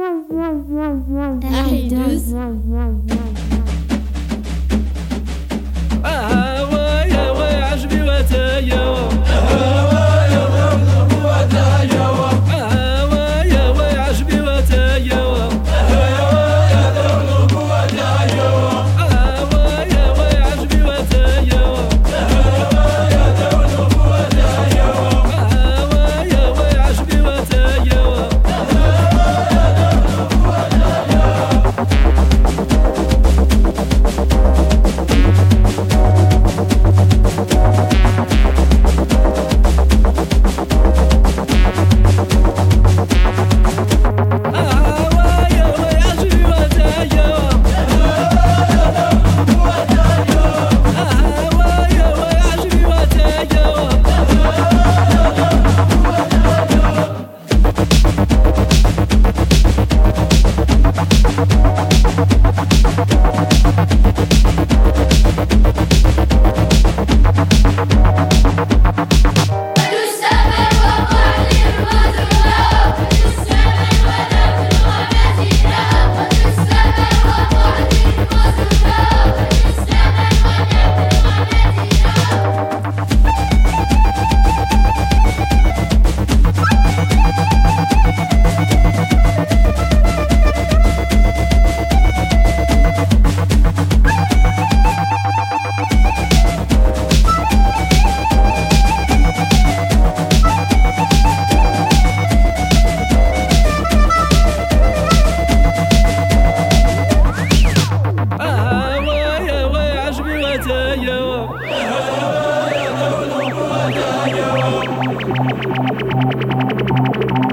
I hate. ハハハハ!